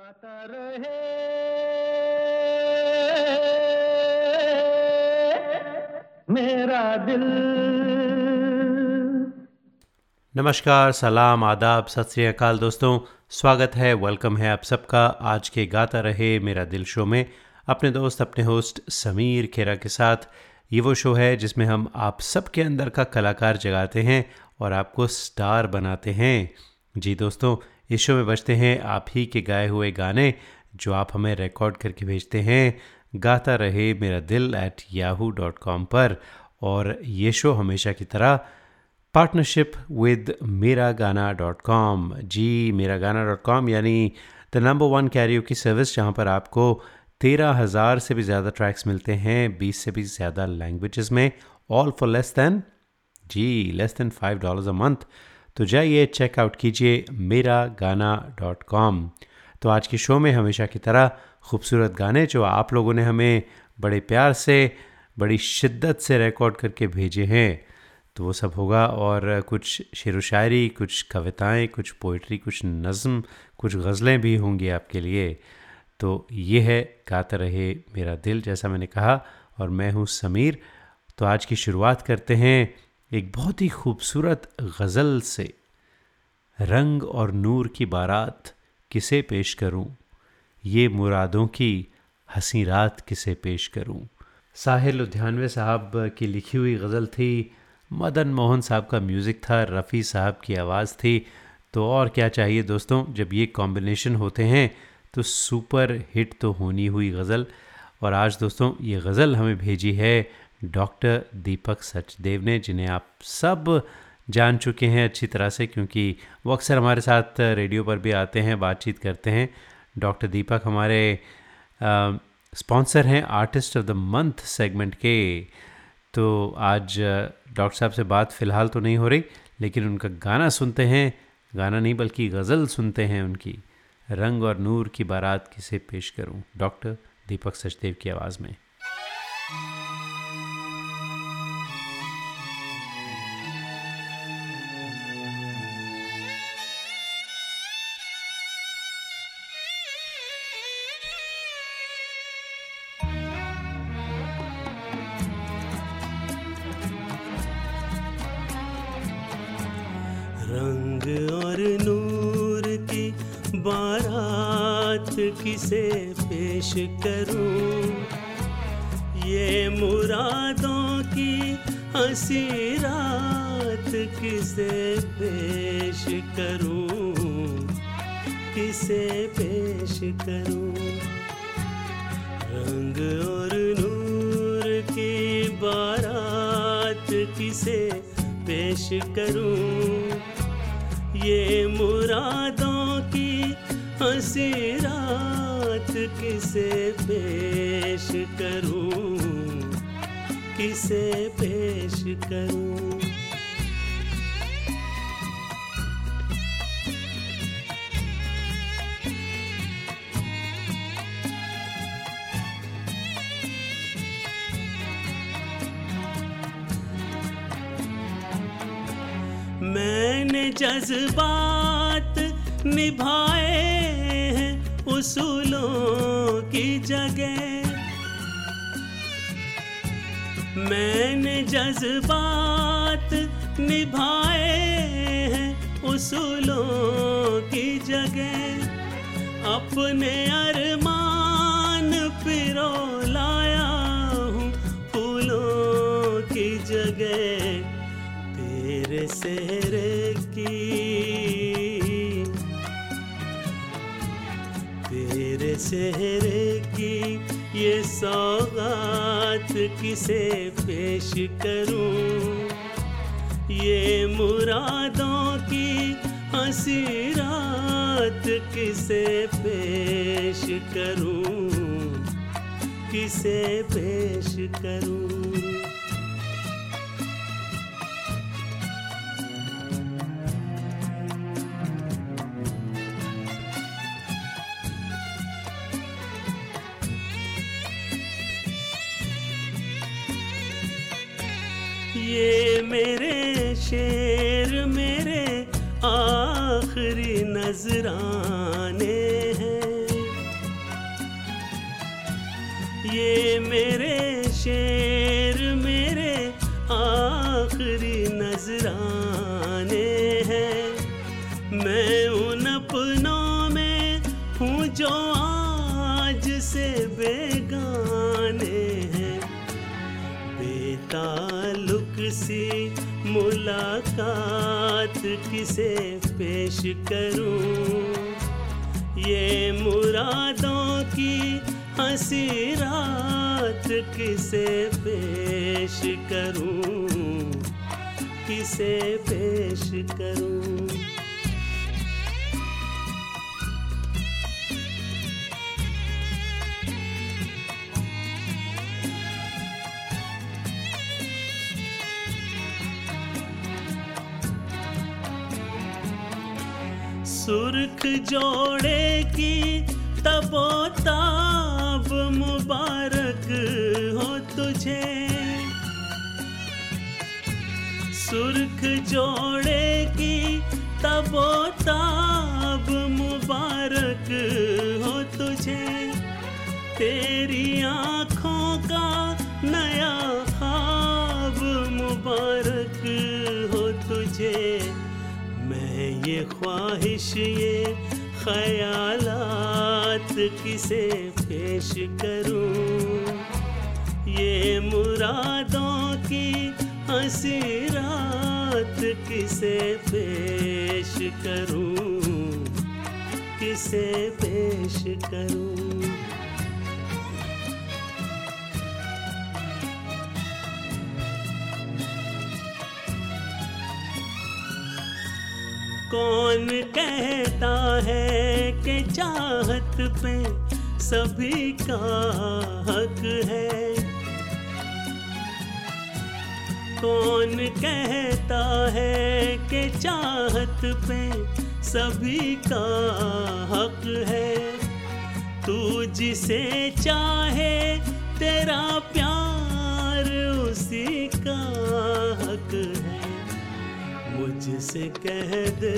गाता रहे। मेरा दिल। नमस्कार, सलाम, आदाब, सत श्री अकाल दोस्तों। स्वागत है वेलकम है आप सबका। आज के गाता रहे मेरा दिल शो में। अपने दोस्त, अपने होस्ट समीर खेरा के साथ। ये वो शो है जिसमें हम आप सबके अंदर का कलाकार जगाते हैं और आपको स्टार बनाते हैं। जी दोस्तों इस शो में बजते हैं, आप ही के गाए हुए गाने जो आप हमें रिकॉर्ड करके भेजते हैं। गाता रहे मेरा दिल एट याहू डॉट कॉम पर। और ये शो हमेशा की तरह पार्टनरशिप विद मेरा गाना डॉट कॉम जी मेरा गाना डॉट कॉम यानी द नंबर वन कैरियो की सर्विस जहाँ पर आपको तेरह हज़ार से भी ज़्यादा ट्रैक्स मिलते हैं, बीस से भी ज़्यादा लैंग्वेजेस में all for less than ji less than five dollars a month तो जाइए चेकआउट कीजिए मेरा गाना डॉट कॉम तो आज के शो में हमेशा की तरह खूबसूरत गाने जो आप लोगों ने हमें बड़े प्यार से, बड़ी शिद्दत से रिकॉर्ड करके भेजे हैं तो वो सब होगा और कुछ शेर व शायरी कुछ कविताएँ, कुछ पोइट्री कुछ नज़म, कुछ गज़लें भी होंगी आपके लिए। तो ये है, गाता रहे मेरा दिल, जैसा मैंने कहा, और मैं हूँ समीर। तो आज की शुरुआत करते हैं एक बहुत ही खूबसूरत गज़ल से रंग और नूर की बारात किसे पेश करूँ? ये मुरादों की हँसी रात किसे पेश करूँ? साहिल लुधियानवे साहब की लिखी हुई गज़ल थी, मदन मोहन साहब का म्यूज़िक था, रफ़ी साहब की आवाज़ थी। तो और क्या चाहिए दोस्तों, जब ये कॉम्बिनेशन होते हैं तो सुपर हिट तो होनी हुई गज़ल। और आज दोस्तों, ये गज़ल हमें भेजी है डॉक्टर दीपक सचदेव ने, जिन्हें आप सब जान चुके हैं अच्छी तरह से, क्योंकि वो अक्सर हमारे साथ रेडियो पर भी आते हैं, बातचीत करते हैं। डॉक्टर दीपक हमारे स्पॉन्सर हैं artist of the month segment के। तो आज डॉक्टर साहब से बात फ़िलहाल तो नहीं हो रही, लेकिन उनका गाना सुनते हैं। गाना नहीं, बल्कि गज़ल सुनते हैं उनकी। रंग और नूर की बारात किसे पेश करूँ? डॉक्टर दीपक सचदेव की आवाज़ में। पेश करूँ। ये मुरादों की हँसी रात किसे पेश करूँ? किसे पेश करूँ? रंग और नूर की बारात किसे पेश करूँ? ये मुरादों की हँसी रात किसे पेश करूँ? किसे पेश करूँ? मैंने जज्बात निभाए उसूलों की जगह। मैंने जज्बात निभाए हैं उसूलों की जगह। अपने अरमान पिरो लाया हूँ फूलों की जगह। तेरे सेहरे की सेहरे की ये सौगात किसे पेश करूँ? ये मुरादों की हँसी रात किसे पेश करूँ? किसे पेश करूँ? मेरे मुलाकात किसे पेश करूँ? ये मुरादों की हँसी रात किसे पेश करूँ? किसे पेश करूँ? सुर्ख जोड़े की तबोताब मुबारक हो तुझे। सुर्ख जोड़े की तबोताब मुबारक हो तुझे। तेरी आँखों का नया ख्वाब मुबारक हो तुझे। ये ख्वाहिश, ये ख्यालात किसे पेश करूँ? ये मुरादों की हँसी रात किसे पेश करूँ? किसे पेश करूँ? कौन कहता है कि चाहत पे सभी का हक है? कौन कहता है कि चाहत पे सभी का हक है? तू जिसे चाहे तेरा प्यार उसी मुझसे कह दे।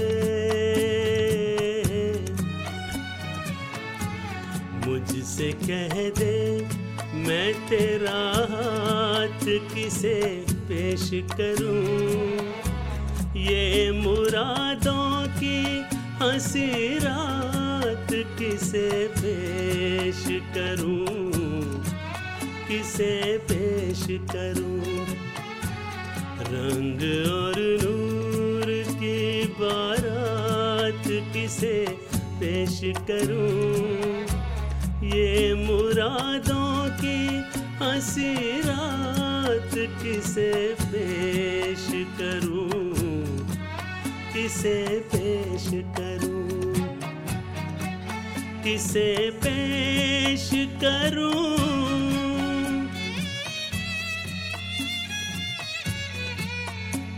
मुझसे कह दे, मैं तेरा हाथ किसे पेश करूँ? ये मुरादों की हँसी रात किसे पेश करूँ? किसे पेश करूँ? रंग और नूर बारात किसे पेश करूँ? ये मुरादों की हँसी रात किसे पेश करूँ? किसे पेश करूँ? किसे पेश करूँ?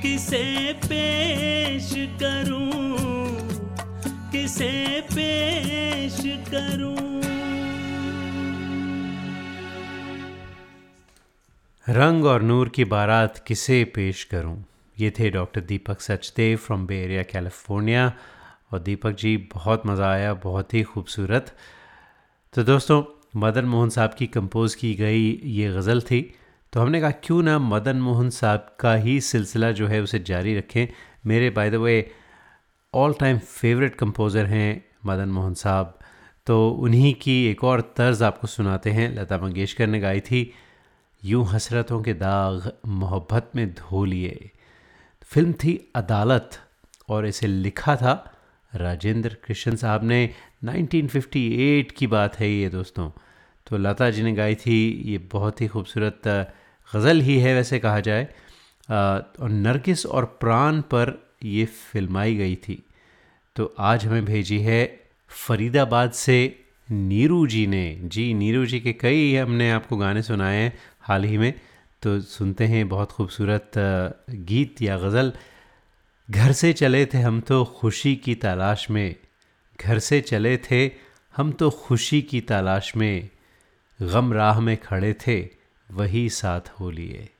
किसे पेश करूँ? किसे पेश करूँ? रंग और नूर की बारात किसे पेश करूँ? ये थे doctor Deepak Sachdev from bay area California और दीपक जी, बहुत मज़ा आया, बहुत ही खूबसूरत। तो दोस्तों, मदन मोहन साहब की कंपोज़ की गई ये गज़ल थी। तो हमने कहा, क्यों ना मदन मोहन साहब का ही सिलसिला जो है उसे जारी रखें? मेरे by the way all time favourite composer हैं मदन मोहन साहब। तो उन्हीं की एक और तर्ज आपको सुनाते हैं। लता मंगेशकर ने गाई थी, यूँ हसरतों के दाग मोहब्बत में धो लिए। फ़िल्म थी अदालत और इसे लिखा था राजेंद्र कृष्ण साहब ने। 1958 की बात है ये, दोस्तों। तो लता जी ने गाई थी, ये बहुत ही खूबसूरत गज़ल ही है वैसे कहा जाए। और नरगिस और प्राण पर ये फिल्माई गई थी। तो आज हमें भेजी है फरीदाबाद से नीरू जी ने। जी, नीरू जी के कई हमने आपको गाने सुनाए हैं हाल ही में। तो सुनते हैं बहुत खूबसूरत गीत या गज़ल। घर से चले थे हम तो खुशी की तलाश में। घर से चले थे हम तो खुशी की तलाश में। गम राह में खड़े थे। वही साथ हो लिए।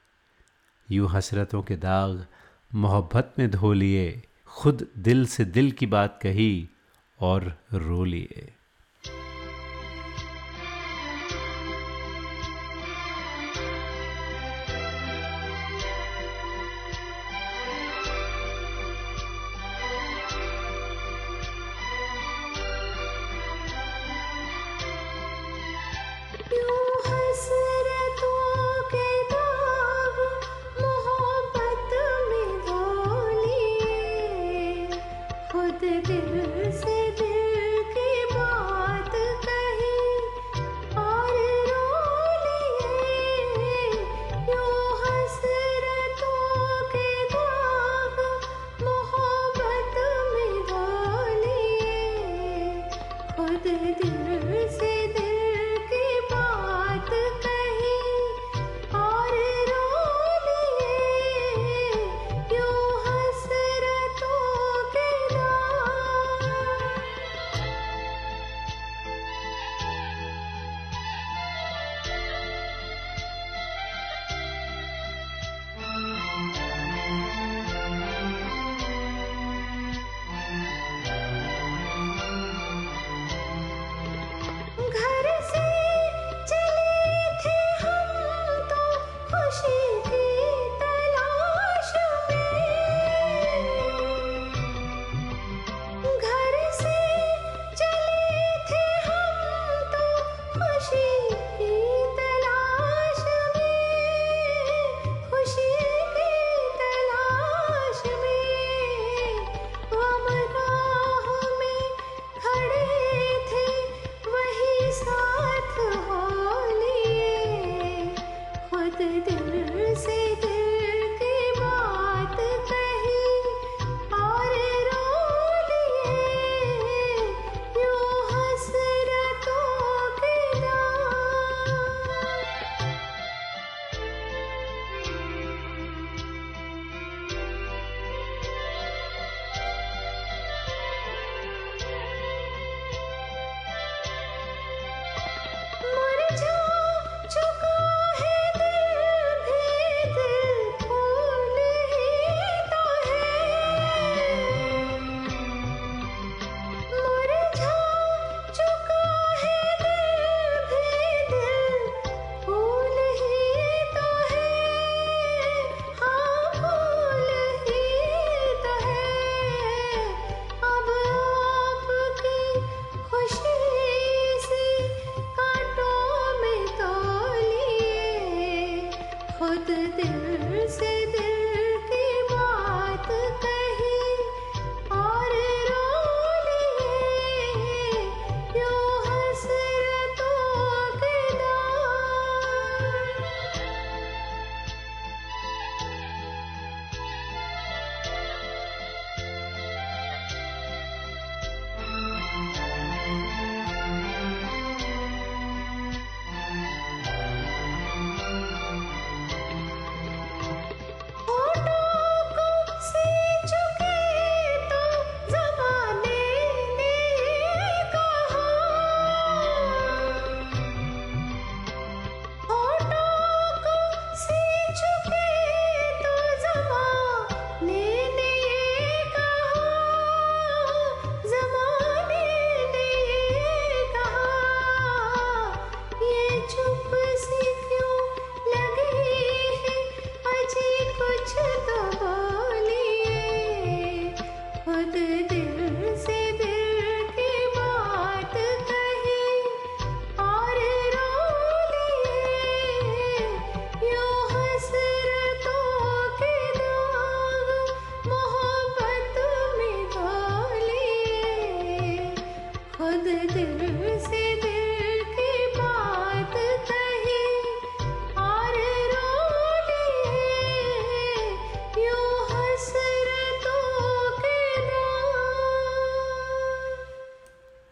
यूँ हसरतों के दाग मोहब्बत में धो लिए। खुद दिल से दिल की बात कही और रो लिए।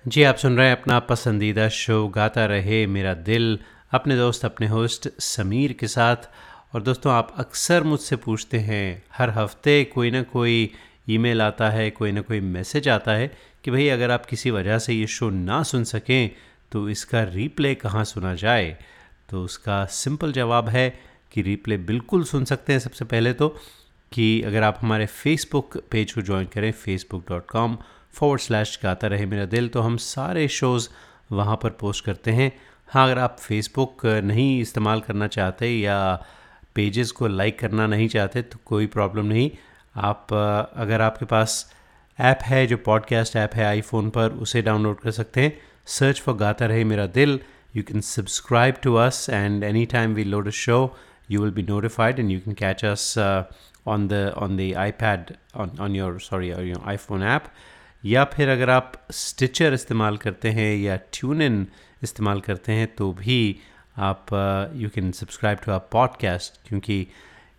जी, आप सुन रहे हैं अपना पसंदीदा शो, गाता रहे मेरा दिल। अपने दोस्त, अपने होस्ट समीर के साथ। और दोस्तों, आप अक्सर मुझसे पूछते हैं, हर हफ़्ते कोई ना कोई ईमेल आता है, कोई ना कोई मैसेज आता है कि भाई, अगर आप किसी वजह से ये शो ना सुन सकें तो इसका रीप्ले कहाँ सुना जाए? तो उसका सिंपल जवाब है कि रीप्ले बिल्कुल सुन सकते हैं सबसे पहले तो कि अगर आप हमारे फेसबुक पेज को ज्वाइन करें, Facebook dot com forward slash Gaata Rahe Mera दिल। तो हम सारे शोज़ वहाँ पर पोस्ट करते हैं। हाँ अगर आप फेसबुक नहीं इस्तेमाल करना चाहते या पेजेस को लाइक करना नहीं चाहते तो कोई प्रॉब्लम नहीं। आप अगर आपके पास ऐप है जो पॉडकास्ट ऐप है आईफोन पर उसे डाउनलोड कर सकते हैं। Search for Gaata Rahe Mera Dil. You can subscribe to us and any time we load you will be notified and you can catch us uh, on the on the ipad on, on your sorry on your iphone app या फिर अगर आप Stitcher इस्तेमाल करते हैं या tune in इस्तेमाल करते हैं तो भी आप you can subscribe to our podcast क्योंकि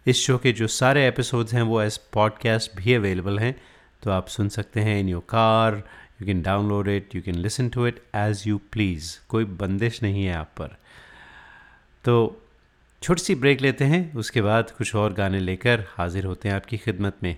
इस शो के जो सारे एपिसोड्स हैं, वो एज पॉडकास्ट भी अवेलेबल हैं। तो आप सुन सकते हैं in your car you can download it you can listen to it as you please कोई बंदिश नहीं है आप पर। तो छोटी सी ब्रेक लेते हैं, उसके बाद कुछ और गाने लेकर हाजिर होते हैं आपकी खिदमत में।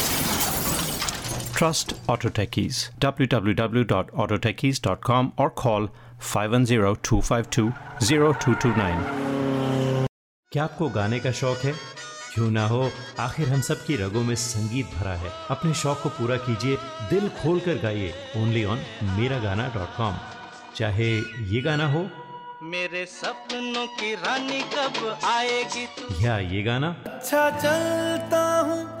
Trust Auto Techies. www.autotechies.com or call 510-252-0229. क्या आपको गाने का शौक है? क्यों ना हो? आखिर हम सब की रगों में संगीत भरा है। अपने शौक को पूरा कीजिए। दिल खोल कर गाइए। ओनली ऑन मेरा गाना डॉट कॉम चाहे ये गाना हो। मेरे सपनों की रानी कब आएगी? तू या ये गाना। अच्छा चलता हूँ।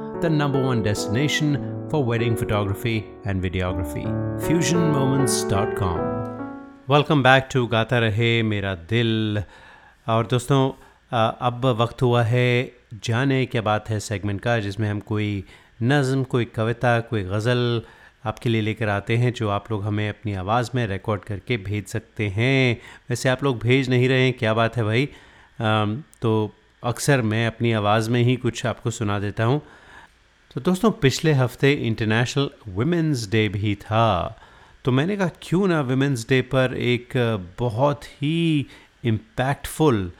the number one destination for wedding photography and videography. FusionMoments.com. Welcome back to Gaata Rahe Mera दिल और दोस्तों अब वक्त हुआ है जाने क्या बात है सेगमेंट का जिसमें हम कोई नज़म कोई कविता कोई गज़ल आपके लिए लेकर आते हैं जो आप लोग हमें अपनी आवाज़ में रिकॉर्ड करके भेज सकते हैं वैसे आप लोग भेज नहीं रहे हैं क्या बात है भाई अम, तो अक्सर मैं अपनी आवाज़ में ही कुछ आपको सुना देता हूँ तो दोस्तों, पिछले हफ़्ते इंटरनेशनल वुमेंस डे भी था। तो मैंने कहा, क्यों ना वुमेंस डे पर एक बहुत ही इम्पैक्टफुल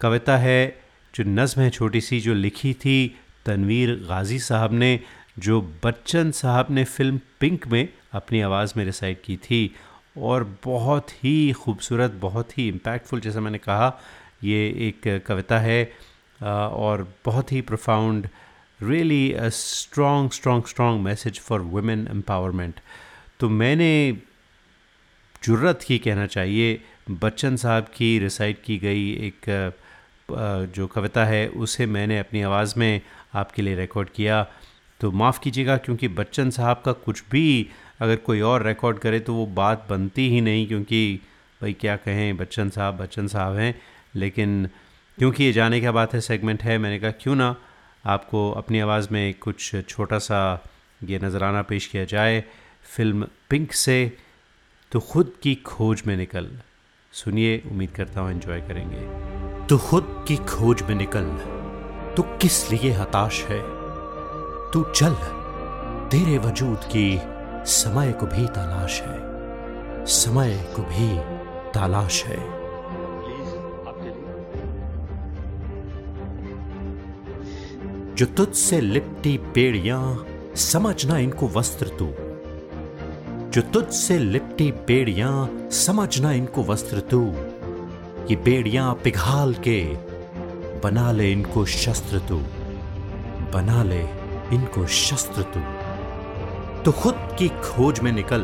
कविता है, जो नज़म है छोटी सी, जो लिखी थी तनवीर गाज़ी साहब ने, जो बच्चन साहब ने फ़िल्म पिंक में अपनी आवाज़ में रिसाइट की थी। और बहुत ही खूबसूरत, बहुत ही इम्पैक्टफुल जैसा मैंने कहा, ये एक कविता है और बहुत ही profound really a strong strong strong message for women empowerment तो मैंने जुर्रत की कहना चाहिए, बच्चन साहब की रिसाइट की गई एक जो कविता है, उसे मैंने अपनी आवाज़ में आपके लिए रिकॉर्ड किया। तो माफ़ कीजिएगा, क्योंकि बच्चन साहब का कुछ भी अगर कोई और रिकॉर्ड करे तो वो बात बनती ही नहीं, क्योंकि भाई क्या कहें, बच्चन साहब बच्चन साहब हैं। लेकिन क्योंकि ये जाने क्या बात है सेगमेंट है, मैंने कहा, क्यों ना? आपको अपनी आवाज़ में कुछ छोटा सा ये नज़राना पेश किया जाए। फ़िल्म पिंक से तो खुद की खोज में निकल। सुनिए, उम्मीद करता हूँ एंजॉय करेंगे। तो खुद की खोज में निकल। तो किस लिए हताश है? तू चल। तेरे वजूद की समय को भी तलाश है। समय को भी तलाश है। जो तुझसे लिपटी बेड़ियाँ समझना इनको वस्त्र तू। जो तुझसे लिपटी बेड़ियाँ समझना इनको वस्त्र तू। ये बेड़ियाँ पिघाल के, बना ले इनको शस्त्र तू। बना ले इनको शस्त्र तू। तो खुद की खोज में निकल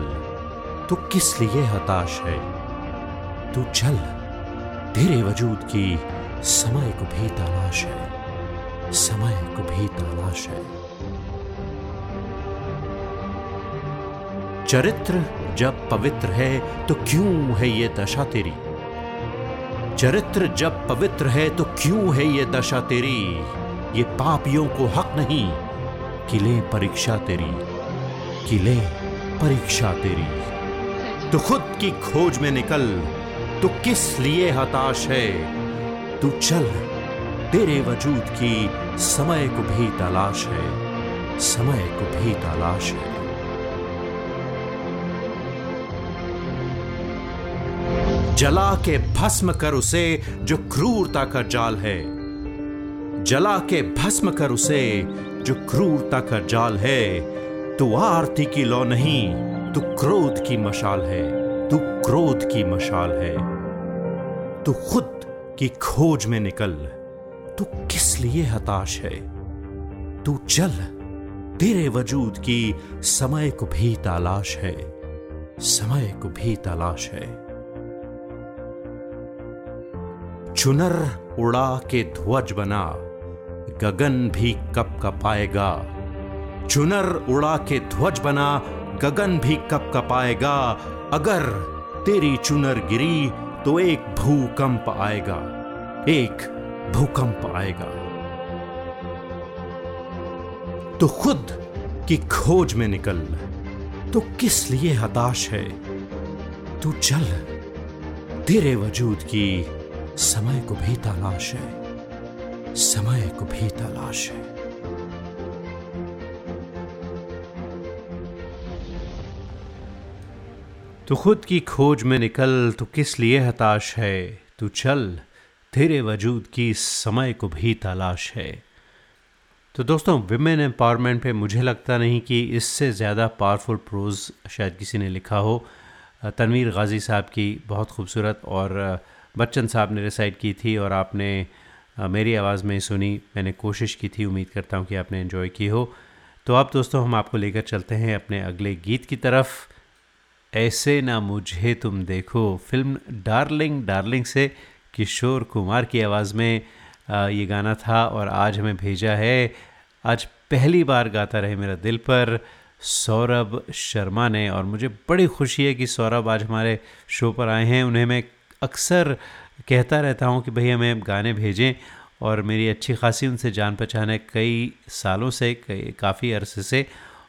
तो किस लिए हताश है? तू चल तेरे वजूद की समय को भी तलाश है। समय को भी तलाश है। चरित्र जब पवित्र है तो क्यों है ये दशा तेरी? चरित्र जब पवित्र है तो क्यों है ये दशा तेरी? ये पापियों को हक नहीं कि ले परीक्षा तेरी कि ले परीक्षा तेरी। तो खुद की खोज में निकल तो किस लिए हताश है? तू चल तेरे वजूद की समय को भी तलाश है, समय को भी तलाश है। जला के भस्म कर उसे जो क्रूरता का जाल है। जला के भस्म कर उसे जो क्रूरता का जाल है। तू आरती की लौ नहीं, तू क्रोध की मशाल है, तू क्रोध की मशाल है। तू खुद की खोज में निकल। तू किस लिए हताश है? तू चल। तेरे वजूद की समय को भी तलाश है। समय को भी तलाश है। चुनर उड़ा के ध्वज बना। गगन भी कप कपाएगा? चुनर उड़ा के ध्वज बना। गगन भी कप कपाएगा? अगर तेरी चुनर गिरी तो एक भूकंप आएगा। एक भूकंप आएगा। तो खुद की खोज में निकल। तो किस लिए हताश है? तू चल, तेरे वजूद की समय को भी तलाश है। समय को भी तलाश है। तू खुद की खोज में निकल तो किस लिए हताश है? तू चल तेरे वजूद की समय को भी तलाश है। तो दोस्तों विमेन एम्पावरमेंट पे मुझे लगता नहीं कि इससे ज़्यादा पावरफुल प्रोज शायद किसी ने लिखा हो। तनवीर गाज़ी साहब की बहुत खूबसूरत और बच्चन साहब ने रिसाइड की थी और आपने मेरी आवाज़ में सुनी। मैंने कोशिश की थी, उम्मीद करता हूँ कि आपने इन्जॉय की हो। तो अब दोस्तों, हम आपको लेकर चलते हैं अपने अगले गीत की तरफ़। ऐसे ना मुझे तुम देखो। फ़िल्म डार्लिंग डार्लिंग से किशोर कुमार की आवाज़ में ये गाना था और आज हमें भेजा है। आज पहली बार गाता रहे मेरा दिल पर सौरभ शर्मा ने और मुझे बड़ी खुशी है कि सौरभ आज हमारे शो पर आए हैं। उन्हें मैं अक्सर कहता रहता हूँ कि भाई हमें गाने भेजें और मेरी अच्छी खासी उनसे जान पहचान है कई सालों से, कई, काफ़ी अरसे से।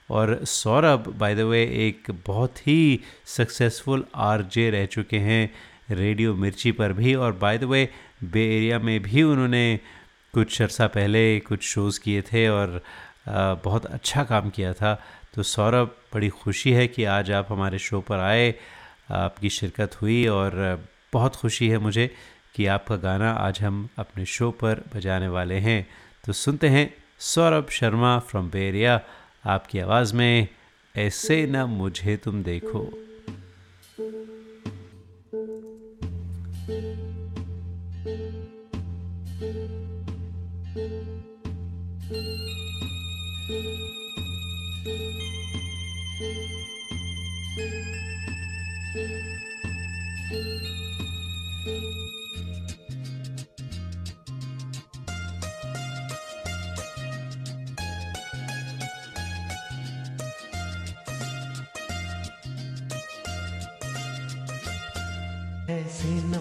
और सौरभ बाय द वे एक बहुत ही सक्सेसफुल आरजे रह चुके हैं। रेडियो मिर्ची पर भी। और by the way bay area में भी उन्होंने कुछ अरसा पहले कुछ शोज़ किए थे और बहुत अच्छा काम किया था। तो सौरभ, बड़ी खुशी है कि आज आप हमारे शो पर आए, आपकी शिरकत हुई और बहुत खुशी है मुझे कि आपका गाना आज हम अपने शो पर बजाने वाले हैं। तो सुनते हैं सौरभ शर्मा फ्रॉम बेरिया आपकी आवाज़ में, ऐसे न मुझे तुम देखो।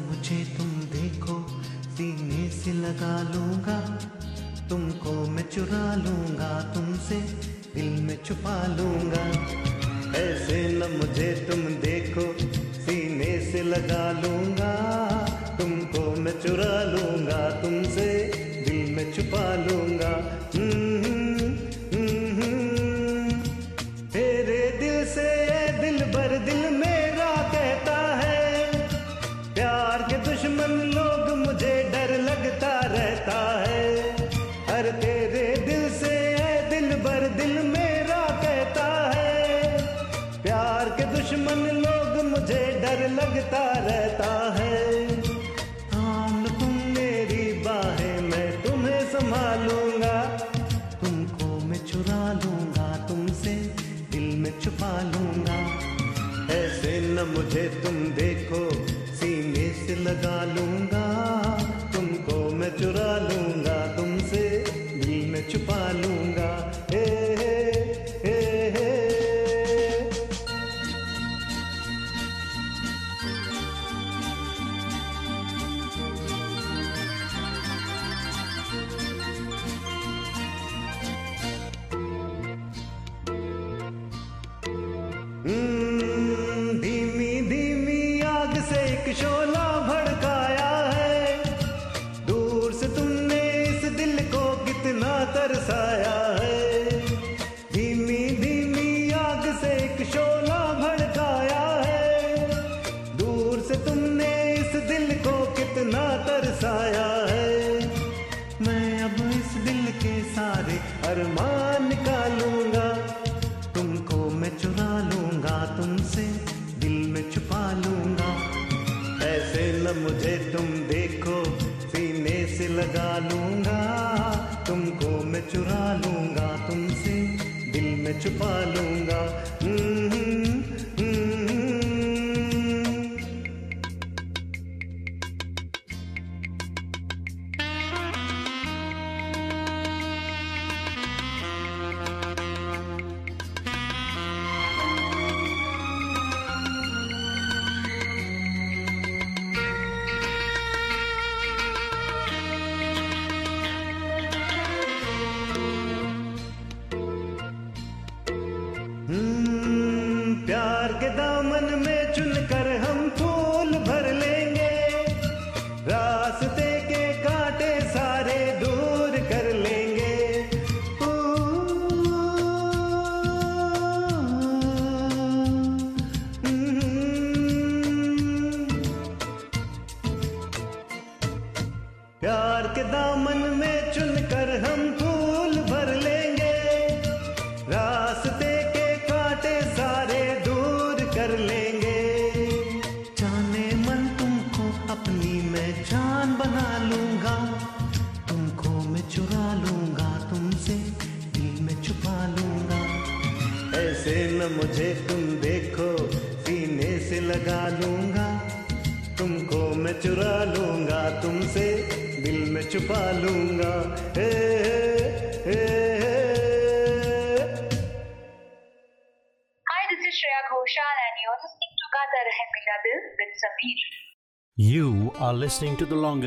मुझे तुम देखो, सीने से लगा लूँगा। तुमको मैं चुरा लूँगा, तुमसे दिल में छुपा लूँगा। ऐसे न मुझे तुम देखो, सीने से लगा लूँगा। तुमको मैं चुरा लूँगा, तुमसे दिल में छुपा लूँगा। के दामन में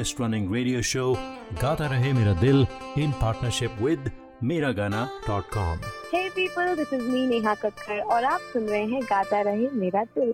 longest running radio show Gata Rahe Mera Dil in partnership with Miragana.com. Hey people, this is me Neha Kakkar और आप सुन रहे हैं गाता रहे मेरा दिल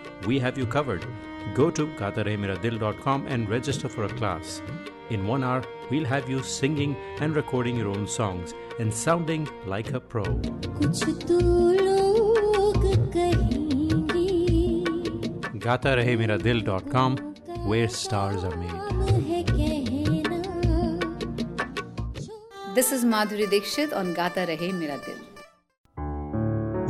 we have you covered. Go to gatarehemiradil.com and register for a class. In one hour, we'll have you singing and recording your own songs and sounding like a pro. Gatarehemiradil.com, where stars are made. This is Madhuri Dixit on Gata Rahe Mera Dil.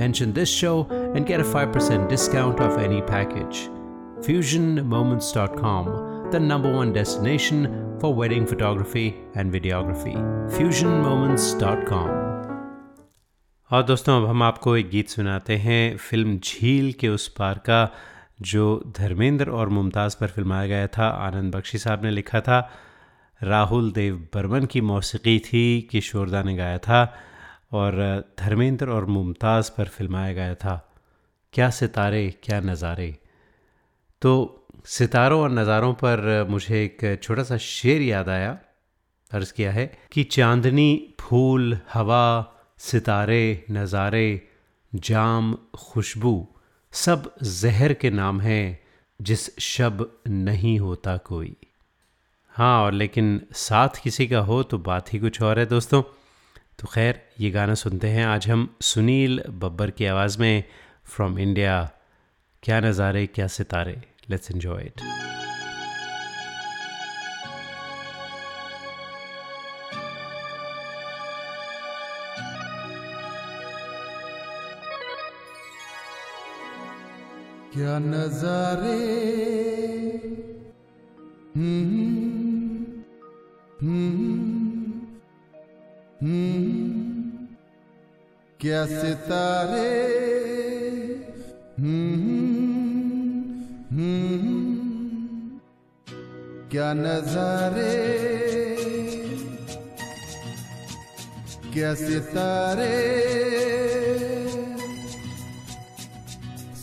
Mention this show and get a 5% discount off any package. FusionMoments.com, the number one destination for wedding photography and videography. FusionMoments.com. और दोस्तों अब हम आपको एक गीत सुनाते हैं film झील के उस पार का जो धर्मेंद्र और मुमताज़ पर फिल्माया गया था आनंद बख्शी साहब ने लिखा था राहुल देव बर्मन की मौसीकी थी किशोरदा ने गाया था और धर्मेंद्र और मुमताज़ पर फिल्माया गया था, क्या सितारे, क्या नज़ारे। तो सितारों और नज़ारों पर मुझे एक छोटा सा शेर याद आया, अर्ज़ किया है, कि चांदनी, फूल, हवा, सितारे, नज़ारे, जाम, खुशबू, सब जहर के नाम हैं, जिस शब नहीं होता कोई। हाँ और लेकिन साथ किसी का हो तो बात ही कुछ और है, दोस्तों। तो खैर ये गाना सुनते हैं। आज हम सुनील बब्बर की आवाज़ में फ्रॉम इंडिया क्या नज़ारे क्या सितारे। लेट्स एन्जॉय इट क्या नजारे? हम्म, हम्म, क्या सितारे? हम्म, हम्म, क्या नजारे? क्या सितारे?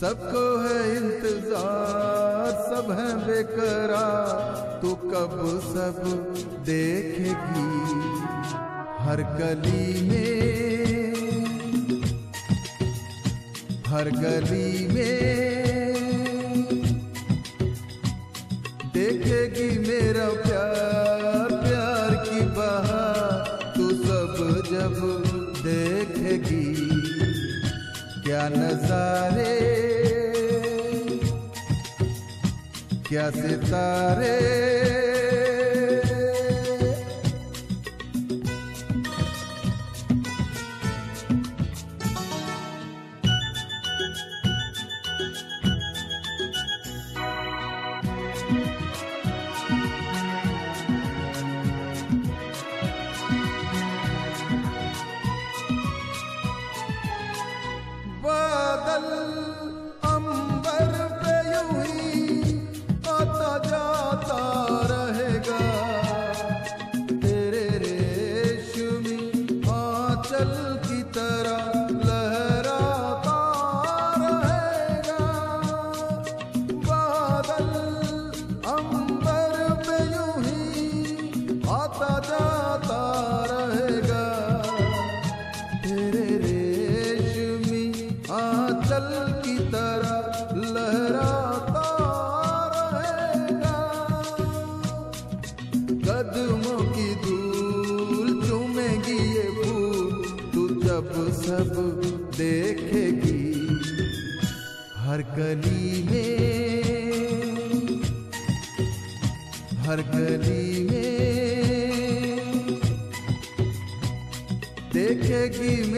सबको है इंतज़ार सब है बेकरार तू कब सब देखेगी? हर गली में, हर गली में देखेगी मेरा प्यार प्यार की बहार, तू सब जब देखेगी क्या नजारे, क्या सितारे।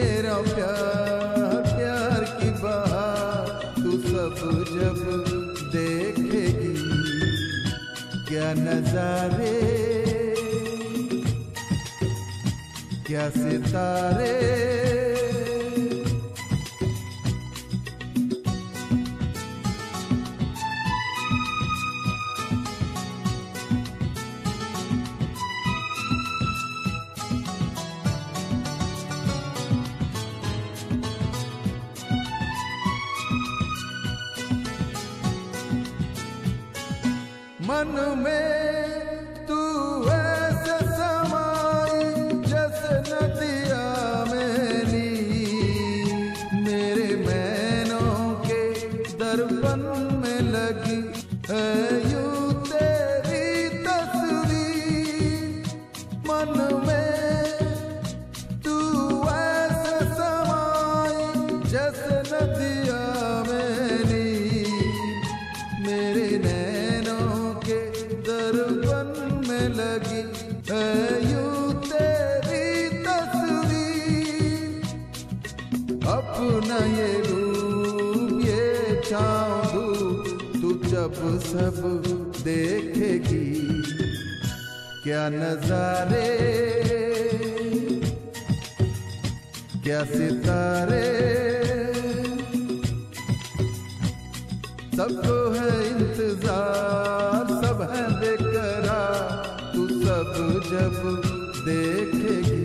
मेरा प्यार प्यार की बहार तू सब जब देखेगी। क्या नजारे क्या सितारे में देखेगी। क्या नजारे, क्या सितारे। सबको है इंतज़ार, सब है बेकरार, तू सब जब देखेगी।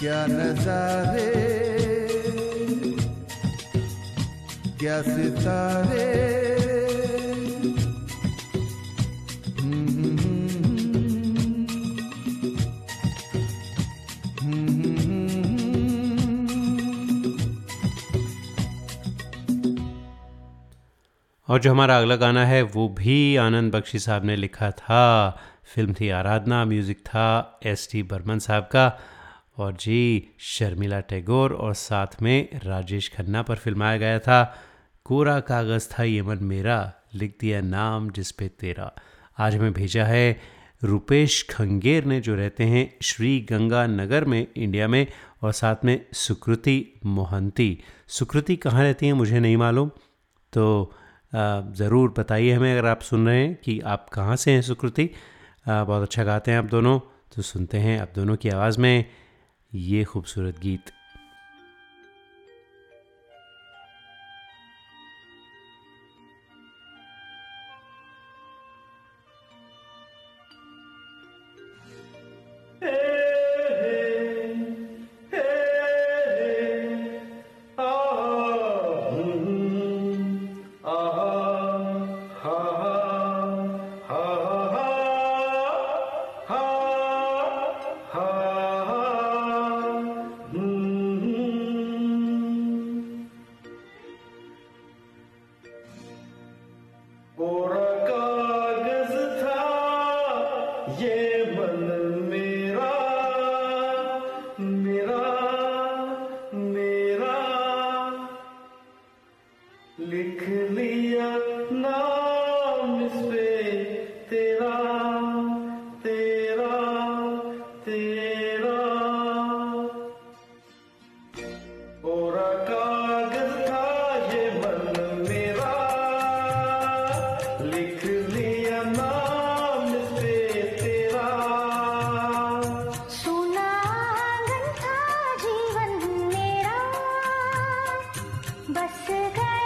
क्या नजारे, क्या सितारे। और जो हमारा अगला गाना है, वो भी आनंद बख्शी साहब ने लिखा था। फ़िल्म थी आराधना, म्यूज़िक था एस टी बर्मन साहब का। और जी, शर्मिला टैगोर और साथ में राजेश खन्ना पर फिल्माया गया था। कोरा कागज़ था ये मन मेरा, लिख दिया नाम जिस पे तेरा। आज हमें भेजा है रुपेश खंगेर ने, जो रहते हैं श्री गंगा नगर में, इंडिया में, और साथ में सुकृति मोहंती। सुकृति कहाँ रहती हैं मुझे नहीं मालूम। तो ज़रूर बताइए हमें अगर आप सुन रहे हैं कि आप कहाँ से हैं सुकृति। बहुत अच्छा गाते हैं आप दोनों। तो सुनते हैं आप दोनों की आवाज़ में ये खूबसूरत गीत। はい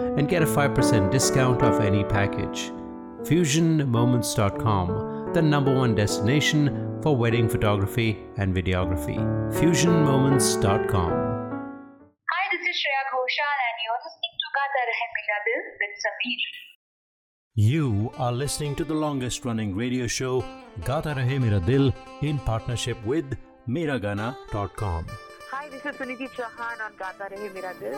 and get a 5% discount off any package. FusionMoments.com, the number one destination for wedding photography and videography. FusionMoments.com. Hi, this is Shreya Ghoshal and you're listening to Gata Rahe Mera Dil with Sameer. You are listening to the longest running radio show, Gata Rahe Mera Dil, in partnership with Miragana.com. Hi, this is Suniti Chauhan on Gata Rahe Mera Dil.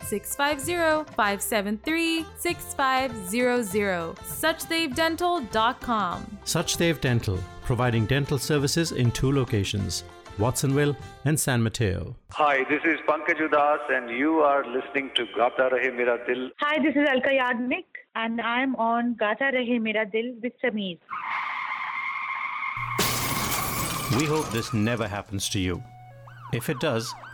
650-573-6500 suchdevdental.com Suchdev Dental, providing dental services in two locations, Watsonville and San Mateo. Hi, this is Pankaj Udas and you are listening to Gata Rahe Mera Dil. Hi, this is Alka Yagnik and I'm on Gata Rahe Mera Dil with Sameer. We hope this never happens to you. If it does,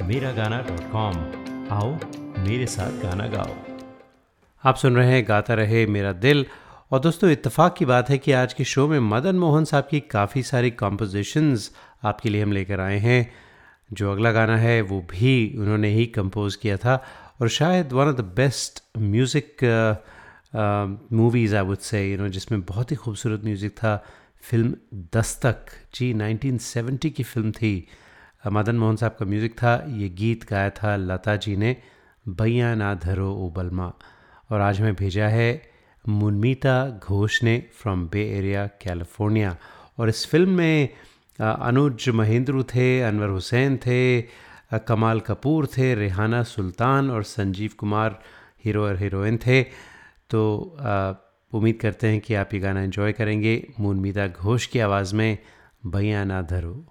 Miragana.com आओ, मेरे साथ गाना गाओ। आप सुन रहे हैं, गाता रहे मेरा दिल। और दोस्तों, इत्तेफाक की बात है कि आज के शो में मदन मोहन साहब की काफ़ी सारी कॉम्पोजिशंस आपके लिए हम लेकर आए हैं। जो अगला गाना है, वो भी उन्होंने ही कंपोज किया था। और शायद one of the best music movies I would say you know जिसमें बहुत ही खूबसूरत म्यूज़िक था। फ़िल्म दस्तक, जी 1970 की फ़िल्म थी। मदन मोहन साहब का म्यूज़िक था, ये गीत गाया था लता जी ने, भैया ना धरो ओ बलमा। और आज हमें भेजा है मुनमीता घोष ने फ्रॉम बे एरिया कैलिफ़ोर्निया और इस फ़िल्म में अनुज महेंद्रू थे, अनवर हुसैन थे कमाल कपूर थे, रेहाना सुल्तान और संजीव कुमार हीरो और हीरोइन थे। तो उम्मीद करते हैं कि आप ये गाना एंजॉय करेंगे। मूनमीता घोष की आवाज़ में, भैया ना धरो।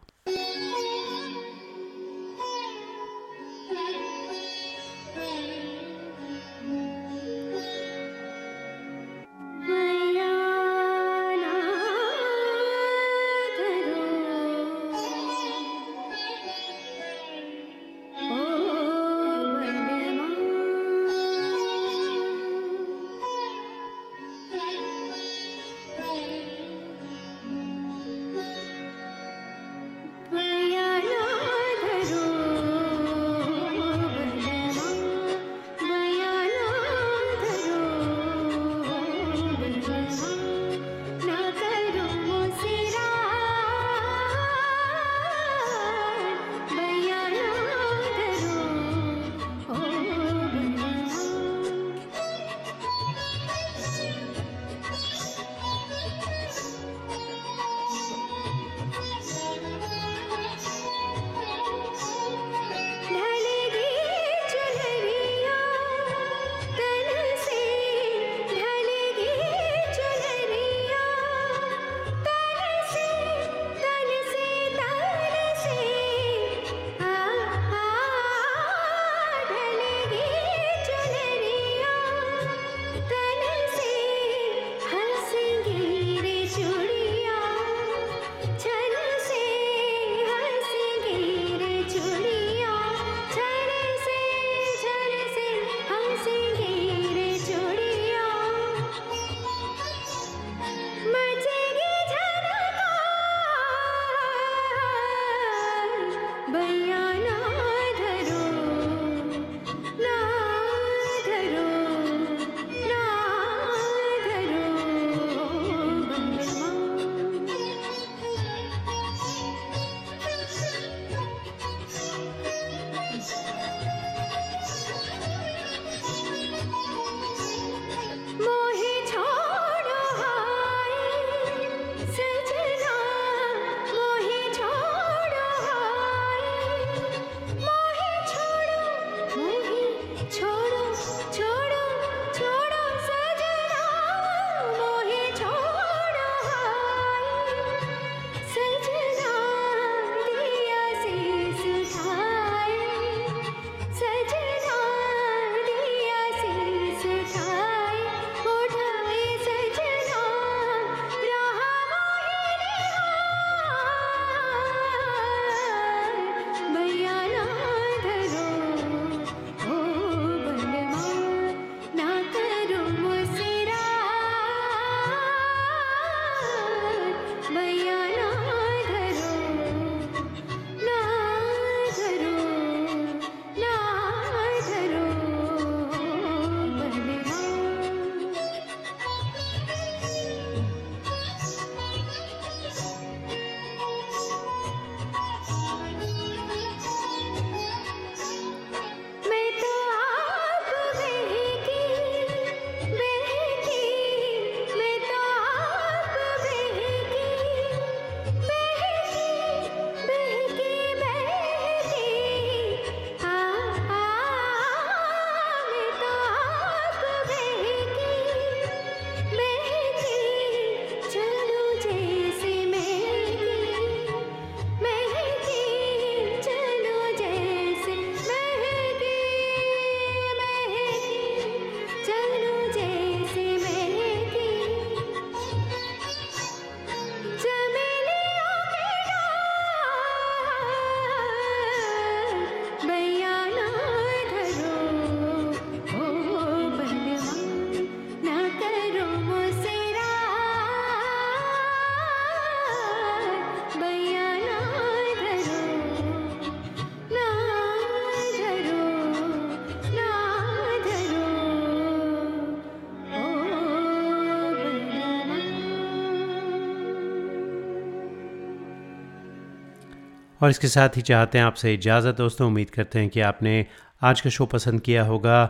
और इसके साथ ही चाहते हैं आपसे इजाज़त। दोस्तों, उम्मीद करते हैं कि आपने आज का शो पसंद किया होगा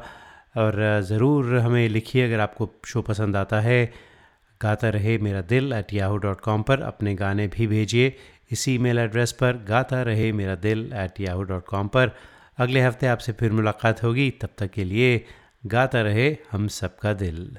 और ज़रूर हमें लिखिए अगर आपको शो पसंद आता है। गाता रहे मेरा दिल एट याहू डॉट कॉम पर। अपने गाने भी भेजिए इसी ईमेल एड्रेस पर। गाता रहे मेरा दिल एट याहू डॉट कॉम पर। अगले हफ़्ते आपसे फिर मुलाकात होगी। तब तक के लिए गाता रहे हम सबका दिल।